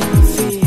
can feel.